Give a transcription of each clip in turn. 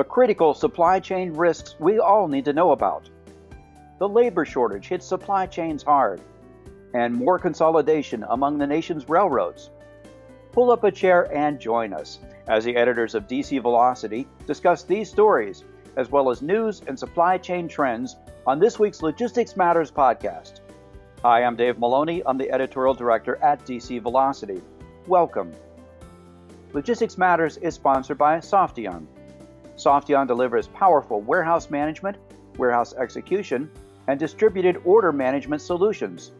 the critical supply chain risks we all need to know about. The labor shortage hits supply chains hard, and more consolidation among the nation's railroads. Pull up a chair and join us as the editors of DC Velocity discuss these stories, as well as news and supply chain trends, on this week's Logistics Matters podcast. Hi, I'm Dave Maloney. I'm the editorial director at DC Velocity. Welcome. Logistics Matters is sponsored by Softeon. Softeon delivers powerful warehouse management, warehouse execution, and distributed order management solutions,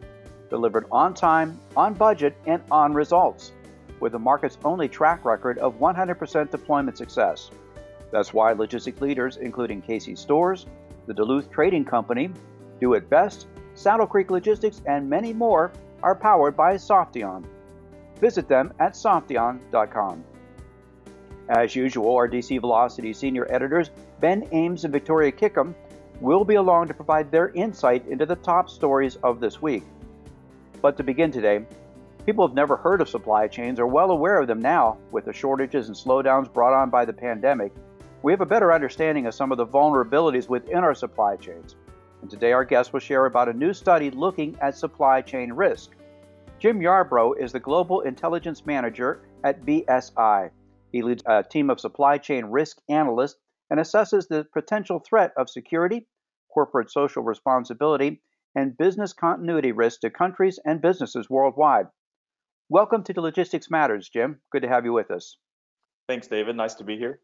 delivered on time, on budget, and on results, with the market's only track record of 100% deployment success. That's why logistic leaders, including Casey Stores, the Duluth Trading Company, Do It Best, Saddle Creek Logistics, and many more are powered by Softeon. Visit them at softeon.com. As usual, our DC Velocity senior editors, Ben Ames and Victoria Kickham, will be along to provide their insight into the top stories of this week. But to begin today, people have never heard of supply chains are well aware of them now with the shortages and slowdowns brought on by the pandemic. We have a better understanding of some of the vulnerabilities within our supply chains. And today our guest will share about a new study looking at supply chain risk. Jim Yarbrough is the Global Intelligence Manager at BSI. He leads a team of supply chain risk analysts and assesses the potential threat of security, corporate social responsibility, and business continuity risks to countries and businesses worldwide. Welcome to the Logistics Matters, Jim. Good to have you with us. Thanks, David. Nice to be here.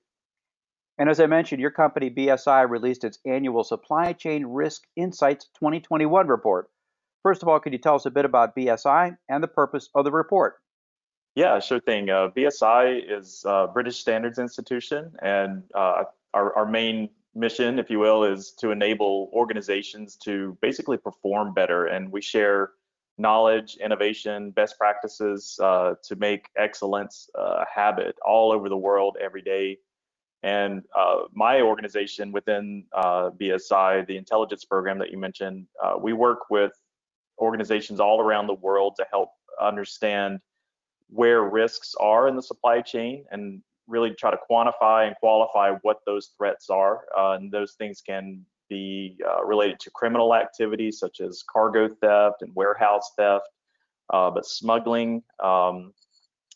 And as I mentioned, your company BSI released its annual Supply Chain Risk Insights 2021 report. First of all, could you tell us a bit about BSI and the purpose of the report? Yeah, sure thing. Uh, BSI is a British Standards Institution, and uh, our, our main mission, if you will, is to enable organizations to basically perform better. And we share knowledge, innovation, best practices uh, to make excellence a habit all over the world every day. And uh, my organization within uh, BSI, the intelligence program that you mentioned, uh, we work with organizations all around the world to help understand where risks are in the supply chain and really try to quantify and qualify what those threats are. Uh, and those things can be uh, related to criminal activities such as cargo theft and warehouse theft, uh, but smuggling um,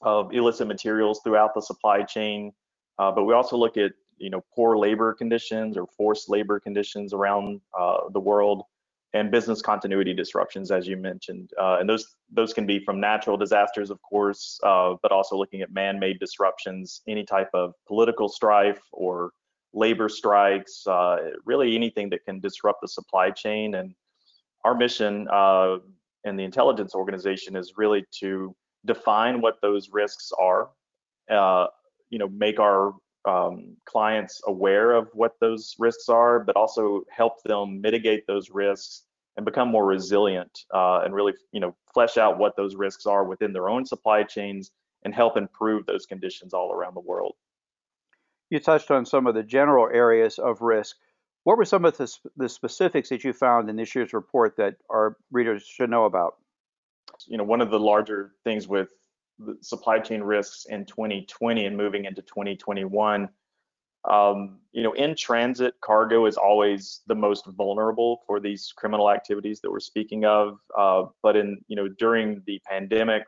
of illicit materials throughout the supply chain. Uh, but we also look at you know poor labor conditions or forced labor conditions around uh, the world and business continuity disruptions, as you mentioned. Uh, and those those can be from natural disasters, of course, uh, but also looking at man-made disruptions, any type of political strife or labor strikes, uh, really anything that can disrupt the supply chain. And our mission uh, in the intelligence organization is really to define what those risks are. Uh, you know, make our um, clients aware of what those risks are, but also help them mitigate those risks and become more resilient uh, and really, you know, flesh out what those risks are within their own supply chains and help improve those conditions all around the world. You touched on some of the general areas of risk. What were some of the, the specifics that you found in this year's report that our readers should know about? You know, one of the larger things with supply chain risks in 2020 and moving into 2021 um, you know in transit cargo is always the most vulnerable for these criminal activities that we're speaking of uh, but in you know during the pandemic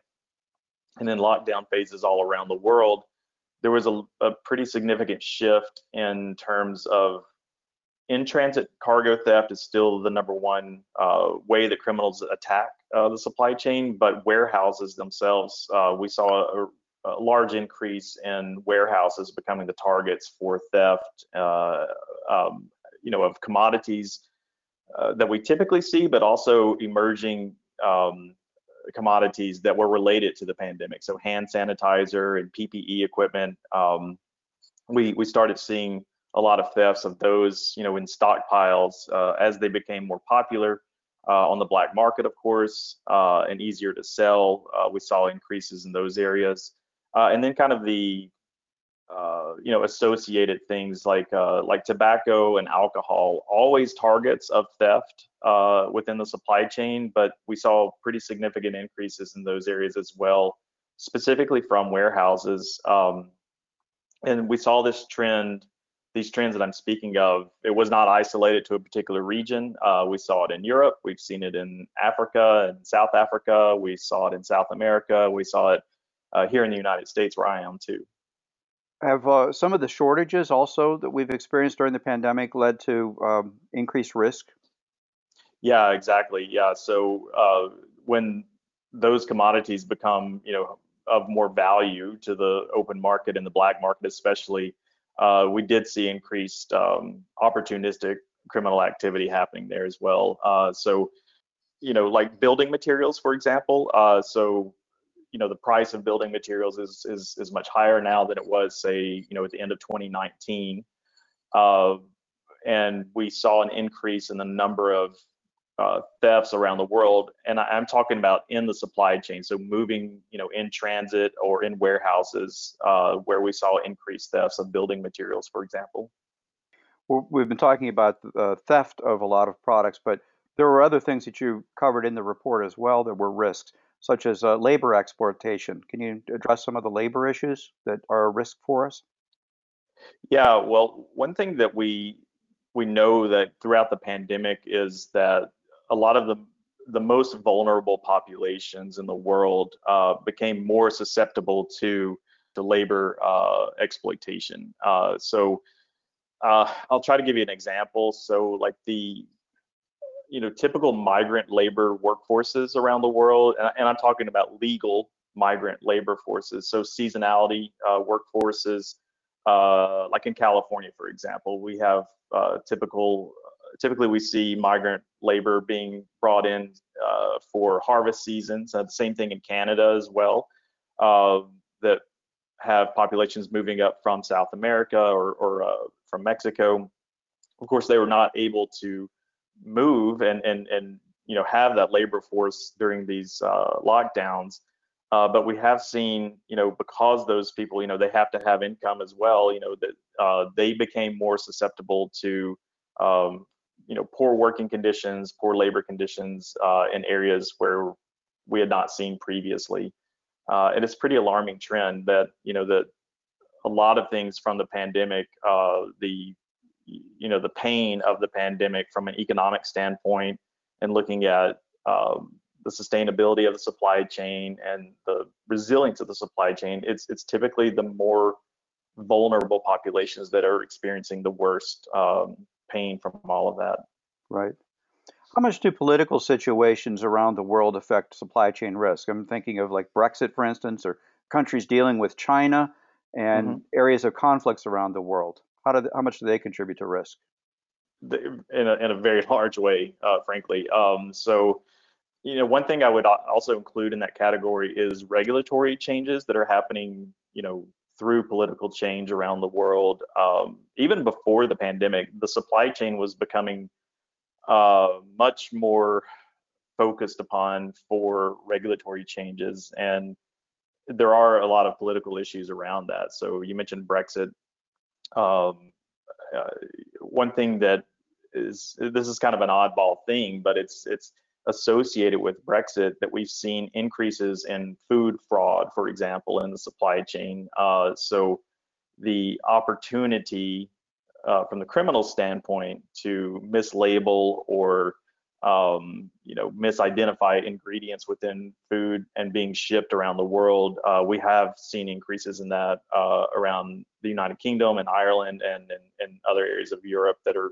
and then lockdown phases all around the world there was a, a pretty significant shift in terms of in transit cargo theft is still the number one uh, way that criminals attack uh, the supply chain, but warehouses themselves, uh, we saw a, a, large increase in warehouses becoming the targets for theft, uh, um, you know, of commodities uh, that we typically see, but also emerging um, commodities that were related to the pandemic. So hand sanitizer and PPE equipment. Um, we we started seeing a lot of thefts of those, you know, in stockpiles uh, as they became more popular uh, on the black market, of course, uh, and easier to sell. Uh, we saw increases in those areas, uh, and then kind of the uh, you know associated things like like tobacco and alcohol, always targets of theft within the supply chain, but we saw pretty significant increases in those areas as well, specifically from warehouses. Um, and we saw this trend these trends that I'm speaking of, it was not isolated to a particular region. Uh, we saw it in Europe, we've seen it in Africa and South Africa, we saw it in South America, we saw it uh, here in the United States where I am too. Have uh, some of the shortages also that we've experienced during the pandemic led to um, increased risk? Yeah, exactly. Yeah. So uh, when those commodities become, you know, of more value to the open market and the black market, especially, uh, we did see increased um, opportunistic criminal activity happening there as well. Uh, so, you know, like building materials, for example. Uh, so, you know, the price of building materials is is is much higher now than it was, say, you know, at the end of 2019. Uh, and we saw an increase in the number of uh, thefts around the world, and I, am talking about in the supply chain, so moving, you know, in transit or in warehouses, uh, where we saw increased thefts of building materials, for example. Well, we've been talking about the theft of a lot of products, but there were other things that you covered in the report as well that were risks, such as uh, labor exploitation. Can you address some of the labor issues that are a risk for us? Yeah, well, one thing that we we know that throughout the pandemic is that a lot of the the most vulnerable populations in the world uh, became more susceptible to to labor uh, exploitation. Uh, so uh, I'll try to give you an example. So like the you know typical migrant labor workforces around the world, and, and I'm talking about legal migrant labor forces. So seasonality uh, workforces, uh, like in California, for example, we have typical typically we see migrant labor being brought in uh, for harvest seasons. Uh, the same thing in Canada as well, uh, that have populations moving up from South America or, or uh, from Mexico. Of course, they were not able to move and and and you know have that labor force during these uh, lockdowns. Uh, but we have seen, you know, because those people, you know, they have to have income as well. You know, that they became more susceptible to um, you know poor working conditions, poor labor conditions uh, in areas where we had not seen previously. Uh, and it's pretty alarming trend that you know that a lot of things from the pandemic, uh, the you know the pain of the pandemic from an economic standpoint, and looking at um, the sustainability of the supply chain and the resilience of the supply chain, it's it's typically the more vulnerable populations that are experiencing the worst um, pain from all of that. Right. How much do political situations around the world affect supply chain risk? I'm thinking of like Brexit, for instance, or countries dealing with China and mm-hmm. areas of conflicts around the world. How, do they, how much do they contribute to risk? In a, in a very large way, uh, frankly. Um, so, you know, one thing I would also include in that category is regulatory changes that are happening, you know, through political change around the world. Um, even before the pandemic, the supply chain was becoming uh, much more focused upon for regulatory changes. And there are a lot of political issues around that. So you mentioned Brexit. Um, uh, one thing that is this is kind of an oddball thing, but it's it's associated with Brexit that we've seen increases in food fraud, for example, in the supply chain. Uh, so the opportunity uh, from the criminal standpoint to mislabel or um, you know misidentify ingredients within food and being shipped around the world. Uh, we have seen increases in that uh, around the United Kingdom and Ireland and, and, and other areas of Europe that are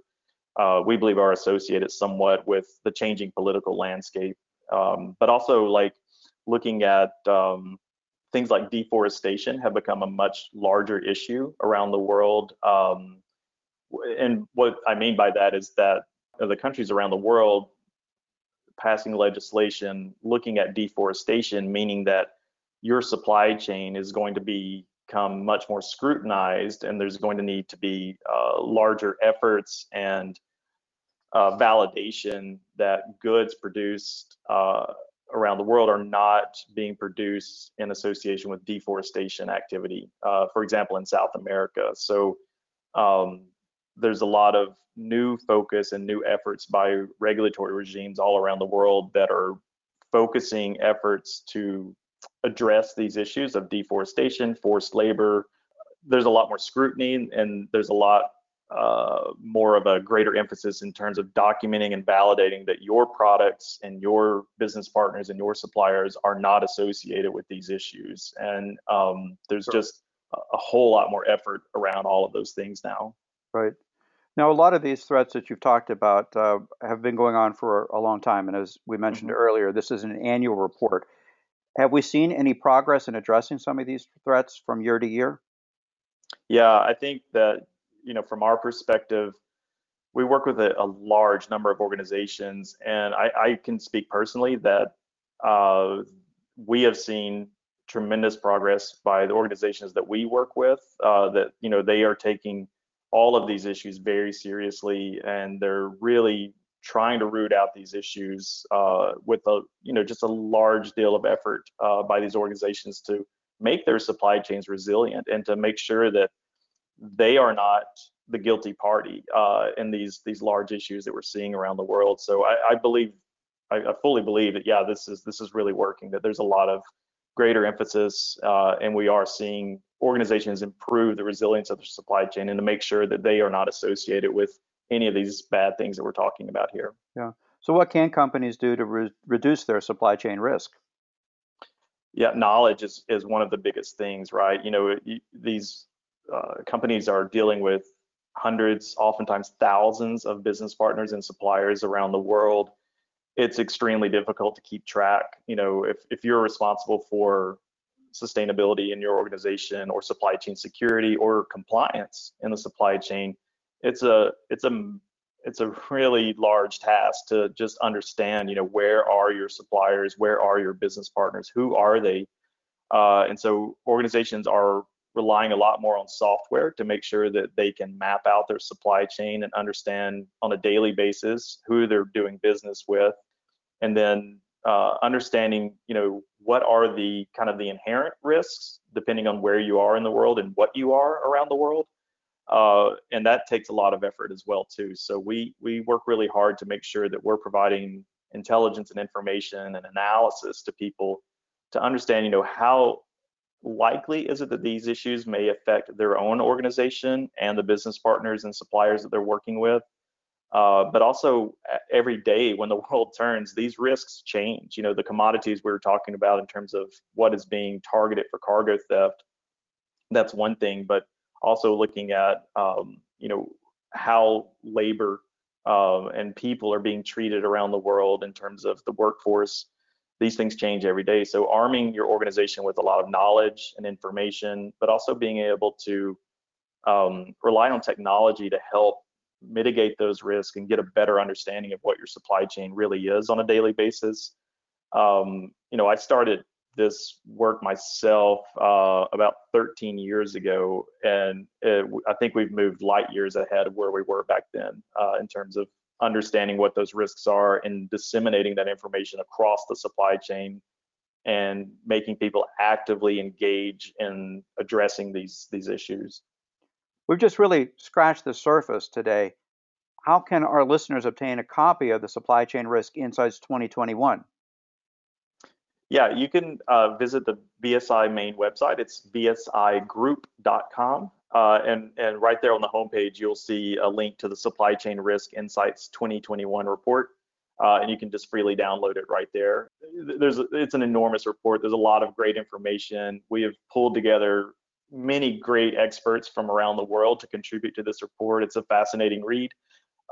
uh, we believe are associated somewhat with the changing political landscape, um, but also like looking at um, things like deforestation have become a much larger issue around the world. Um, and what I mean by that is that the countries around the world passing legislation looking at deforestation, meaning that your supply chain is going to become much more scrutinized, and there's going to need to be uh, larger efforts and uh, validation that goods produced uh, around the world are not being produced in association with deforestation activity, uh, for example, in South America. So um, there's a lot of new focus and new efforts by regulatory regimes all around the world that are focusing efforts to address these issues of deforestation, forced labor. There's a lot more scrutiny and there's a lot uh, more of a greater emphasis in terms of documenting and validating that your products and your business partners and your suppliers are not associated with these issues. And um, there's sure. just a whole lot more effort around all of those things now. Right. Now, a lot of these threats that you've talked about uh, have been going on for a long time. And as we mentioned mm-hmm. earlier, this is an annual report. Have we seen any progress in addressing some of these threats from year to year? Yeah, I think that you know, from our perspective, we work with a, a large number of organizations, and I, I can speak personally that uh, we have seen tremendous progress by the organizations that we work with. Uh, that you know they are taking all of these issues very seriously, and they're really trying to root out these issues uh, with a you know just a large deal of effort uh, by these organizations to make their supply chains resilient and to make sure that they are not the guilty party uh, in these these large issues that we're seeing around the world. So I, I believe, I, I, fully believe that yeah, this is this is really working. That there's a lot of greater emphasis, uh, and we are seeing organizations improve the resilience of their supply chain and to make sure that they are not associated with any of these bad things that we're talking about here. Yeah. So what can companies do to re- reduce their supply chain risk? Yeah, knowledge is is one of the biggest things, right? You know, these uh, companies are dealing with hundreds, oftentimes thousands of business partners and suppliers around the world. It's extremely difficult to keep track. You know, if, if you're responsible for sustainability in your organization or supply chain security or compliance in the supply chain, it's a it's a it's a really large task to just understand, you know, where are your suppliers, where are your business partners, who are they, uh, and so organizations are relying a lot more on software to make sure that they can map out their supply chain and understand on a daily basis who they're doing business with. And then uh, understanding you know what are the kind of the inherent risks depending on where you are in the world and what you are around the world uh, and that takes a lot of effort as well too so we we work really hard to make sure that we're providing intelligence and information and analysis to people to understand you know how likely is it that these issues may affect their own organization and the business partners and suppliers that they're working with. Uh, but also every day when the world turns, these risks change. You know, the commodities we were talking about in terms of what is being targeted for cargo theft, that's one thing, but also looking at, um, you know, how labor um, and people are being treated around the world in terms of the workforce these things change every day. So arming your organization with a lot of knowledge and information, but also being able to um, rely on technology to help mitigate those risks and get a better understanding of what your supply chain really is on a daily basis. Um, you know, I started this work myself uh, about 13 years ago, and it, I think we've moved light years ahead of where we were back then uh, in terms of understanding what those risks are and disseminating that information across the supply chain and making people actively engage in addressing these these issues. We've just really scratched the surface today. How can our listeners obtain a copy of the Supply Chain Risk Insights 2021? Yeah, you can uh, visit the BSI main website. It's bsigroup.com. Uh, and, and right there on the homepage, you'll see a link to the Supply Chain Risk Insights 2021 report. Uh, and you can just freely download it right there. There's it's an enormous report. There's a lot of great information. We have pulled together many great experts from around the world to contribute to this report. It's a fascinating read.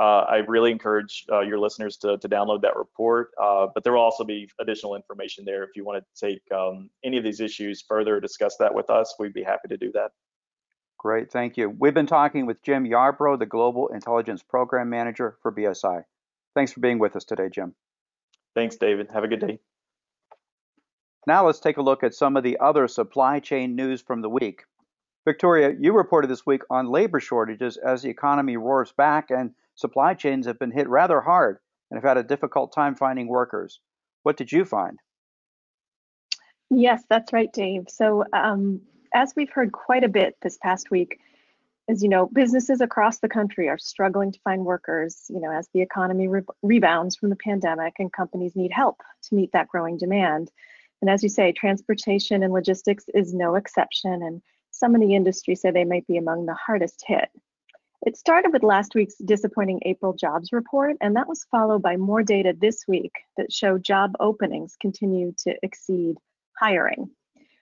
Uh, I really encourage uh, your listeners to, to download that report, uh, but there will also be additional information there if you want to take um, any of these issues further, discuss that with us. We'd be happy to do that. Great, thank you. We've been talking with Jim Yarbrough, the Global Intelligence Program Manager for BSI. Thanks for being with us today, Jim. Thanks, David. Have a good day. Now let's take a look at some of the other supply chain news from the week. Victoria, you reported this week on labor shortages as the economy roars back and supply chains have been hit rather hard and have had a difficult time finding workers. What did you find? Yes, that's right, Dave. So um, as we've heard quite a bit this past week, as you know, businesses across the country are struggling to find workers, you know, as the economy re- rebounds from the pandemic and companies need help to meet that growing demand. And as you say, transportation and logistics is no exception. And some in the industry say they might be among the hardest hit. It started with last week's disappointing April jobs report, and that was followed by more data this week that show job openings continue to exceed hiring.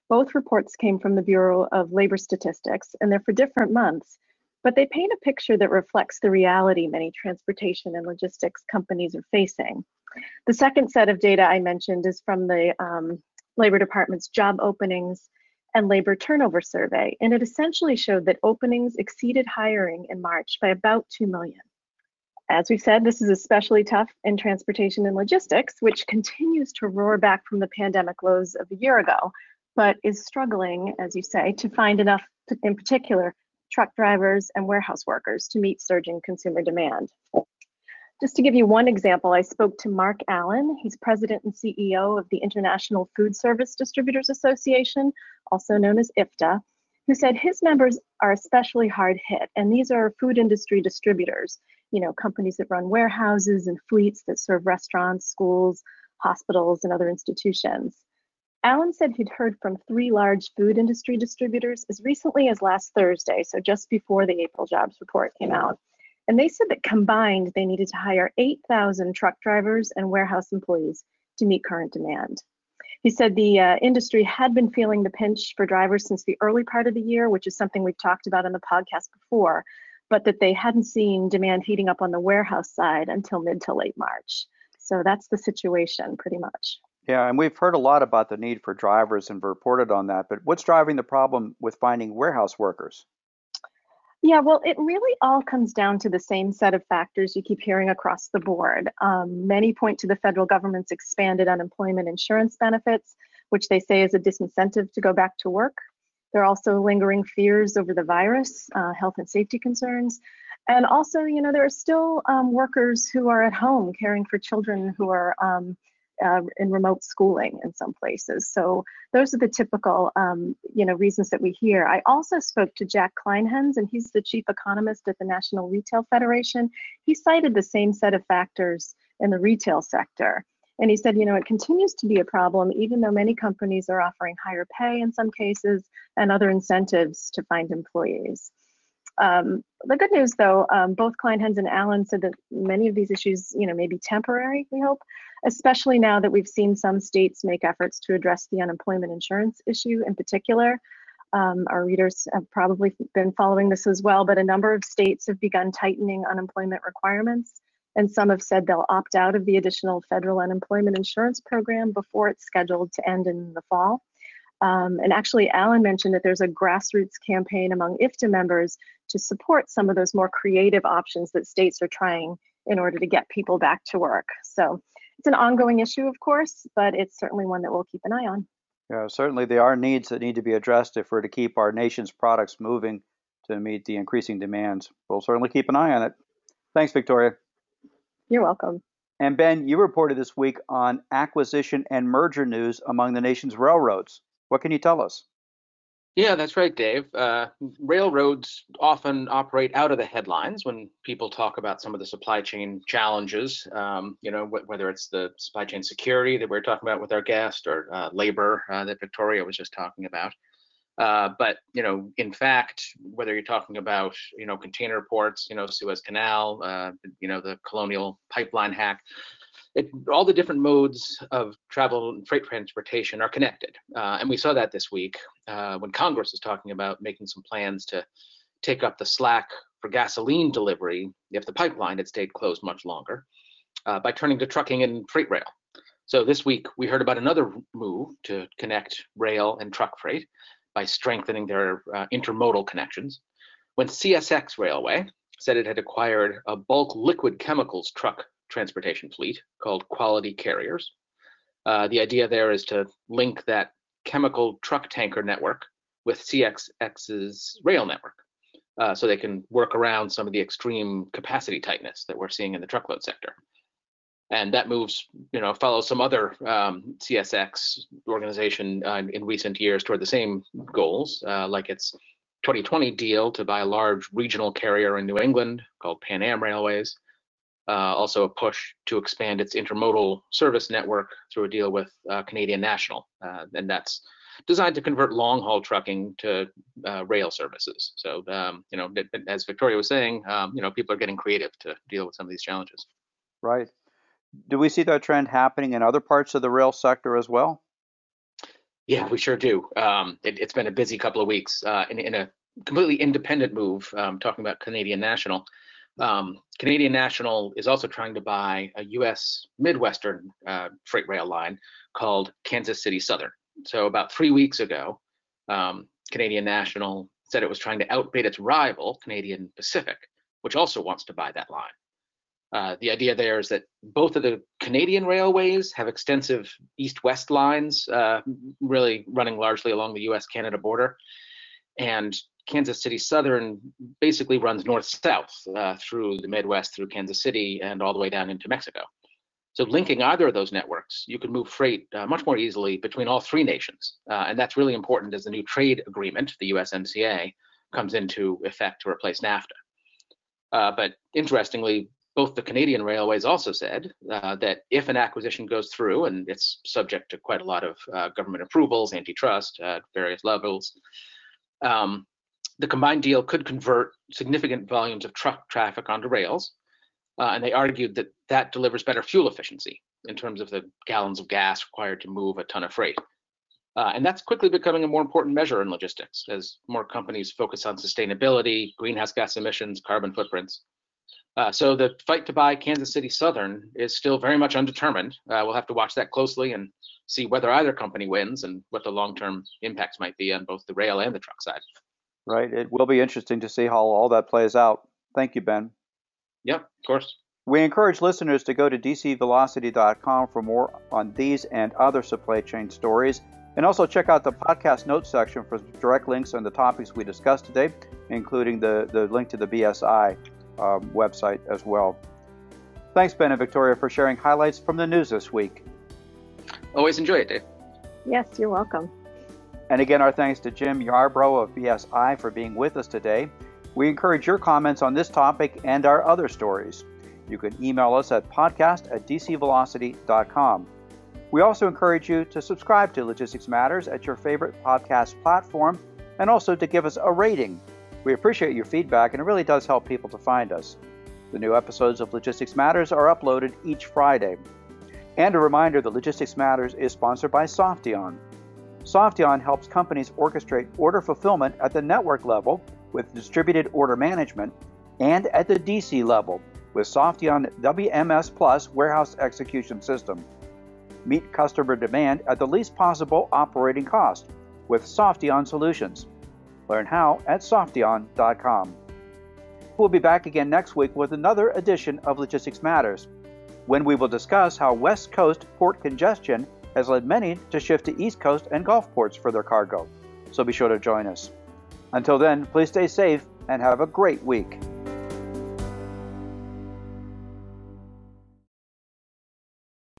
Both reports came from the Bureau of Labor Statistics, and they're for different months, but they paint a picture that reflects the reality many transportation and logistics companies are facing. The second set of data I mentioned is from the um, Labor Department's job openings and labor turnover survey, and it essentially showed that openings exceeded hiring in March by about 2 million. As we said, this is especially tough in transportation and logistics, which continues to roar back from the pandemic lows of a year ago, but is struggling, as you say, to find enough, in particular, truck drivers and warehouse workers to meet surging consumer demand. Just to give you one example, I spoke to Mark Allen. He's president and CEO of the International Food Service Distributors Association, also known as IFDA, who said his members are especially hard hit. And these are food industry distributors, you know, companies that run warehouses and fleets that serve restaurants, schools, hospitals, and other institutions. Allen said he'd heard from three large food industry distributors as recently as last Thursday, so just before the April jobs report came out. And they said that combined, they needed to hire 8,000 truck drivers and warehouse employees to meet current demand. He said the uh, industry had been feeling the pinch for drivers since the early part of the year, which is something we've talked about on the podcast before, but that they hadn't seen demand heating up on the warehouse side until mid to late March. So that's the situation pretty much. Yeah, and we've heard a lot about the need for drivers and reported on that, but what's driving the problem with finding warehouse workers? Yeah, well, it really all comes down to the same set of factors you keep hearing across the board. Um, many point to the federal government's expanded unemployment insurance benefits, which they say is a disincentive to go back to work. There are also lingering fears over the virus, uh, health and safety concerns. And also, you know, there are still um, workers who are at home caring for children who are um, uh, in remote schooling in some places. So those are the typical, um, you know, reasons that we hear. I also spoke to Jack Kleinhenz, and he's the chief economist at the National Retail Federation. He cited the same set of factors in the retail sector. And he said, you know, it continues to be a problem, even though many companies are offering higher pay in some cases and other incentives to find employees. Um, the good news, though, um, both Kleinhenz and Allen said that many of these issues, you know, may be temporary. We hope, especially now that we've seen some states make efforts to address the unemployment insurance issue in particular. Um, our readers have probably been following this as well, but a number of states have begun tightening unemployment requirements, and some have said they'll opt out of the additional federal unemployment insurance program before it's scheduled to end in the fall. Um, and actually, Allen mentioned that there's a grassroots campaign among IFDA members to support some of those more creative options that states are trying in order to get people back to work. So it's an ongoing issue, of course, but it's certainly one that we'll keep an eye on. Yeah, certainly there are needs that need to be addressed if we're to keep our nation's products moving to meet the increasing demands. We'll certainly keep an eye on it. Thanks, Victoria. You're welcome. And Ben, you reported this week on acquisition and merger news among the nation's railroads. What can you tell us? Yeah, that's right, Dave. Uh, railroads often operate out of the headlines when people talk about some of the supply chain challenges. Um, you know, wh- whether it's the supply chain security that we are talking about with our guest, or uh, labor uh, that Victoria was just talking about. Uh, but you know, in fact, whether you're talking about you know container ports, you know Suez Canal, uh, you know the Colonial Pipeline hack, it, all the different modes of travel and freight transportation are connected. Uh, and we saw that this week uh, when Congress was talking about making some plans to take up the slack for gasoline delivery if the pipeline had stayed closed much longer uh, by turning to trucking and freight rail. So this week we heard about another move to connect rail and truck freight by strengthening their uh, intermodal connections. When CSX Railway said it had acquired a bulk liquid chemicals truck transportation fleet called Quality Carriers. Uh, the idea there is to link that chemical truck tanker network with CSX's rail network uh, so they can work around some of the extreme capacity tightness that we're seeing in the truckload sector. And that moves, you know, follows some other um, CSX organization uh, in recent years toward the same goals, uh, like its 2020 deal to buy a large regional carrier in New England called Pan Am Railways, uh, also a push to expand its intermodal service network through a deal with uh, Canadian National, uh, and that's designed to convert long haul trucking to uh, rail services. So, um, you know, as Victoria was saying, um, you know, people are getting creative to deal with some of these challenges. Right. Do we see that trend happening in other parts of the rail sector as well? Yeah, we sure do. Um, it, has been a busy couple of weeks uh, in, in, a completely independent move. Um, talking about Canadian National, um, Canadian National is also trying to buy a U.S. Midwestern uh, freight rail line called Kansas City Southern. So about three weeks ago, um, Canadian National said it was trying to outbid its rival, Canadian Pacific, which also wants to buy that line. Uh, the idea there is that both of the Canadian railways have extensive east-west lines, uh, really running largely along the U.S.-Canada border, and Kansas City Southern basically runs north-south uh, through the Midwest, through Kansas City, and all the way down into Mexico. So linking either of those networks, you can move freight uh, much more easily between all three nations. Uh, and that's really important as the new trade agreement, the USMCA, comes into effect to replace NAFTA. Uh, but interestingly, both the Canadian Railways also said uh, that if an acquisition goes through, and it's subject to quite a lot of uh, government approvals, antitrust at various levels, um, the combined deal could convert significant volumes of truck traffic onto rails. Uh, and they argued that that delivers better fuel efficiency in terms of the gallons of gas required to move a ton of freight. Uh, and that's quickly becoming a more important measure in logistics as more companies focus on sustainability, greenhouse gas emissions, carbon footprints. Uh, so the fight to buy Kansas City Southern is still very much undetermined. Uh, we'll have to watch that closely and see whether either company wins and what the long-term impacts might be on both the rail and the truck side. Right. It will be interesting to see how all that plays out. Thank you, Ben. Yep, of course. We encourage listeners to go to dcvelocity.com for more on these and other supply chain stories. And also check out the podcast notes section for direct links on the topics we discussed today, including the, the link to the BSI um, website as well. Thanks, Ben and Victoria, for sharing highlights from the news this week. Always enjoy it, Dave. Yes, you're welcome. And again, our thanks to Jim Yarbrough of BSI for being with us today. We encourage your comments on this topic and our other stories. You can email us at podcast at dcvelocity.com. We also encourage you to subscribe to Logistics Matters at your favorite podcast platform and also to give us a rating. We appreciate your feedback and it really does help people to find us. The new episodes of Logistics Matters are uploaded each Friday. And a reminder that Logistics Matters is sponsored by Softeon. Softeon helps companies orchestrate order fulfillment at the network level with distributed order management and at the DC level with Softeon WMS Plus warehouse execution system. Meet customer demand at the least possible operating cost with Softeon solutions. Learn how at softeon.com. We'll be back again next week with another edition of Logistics Matters, when we will discuss how West Coast port congestion has led many to shift to East Coast and Gulf ports for their cargo. So be sure to join us. Until then, please stay safe and have a great week.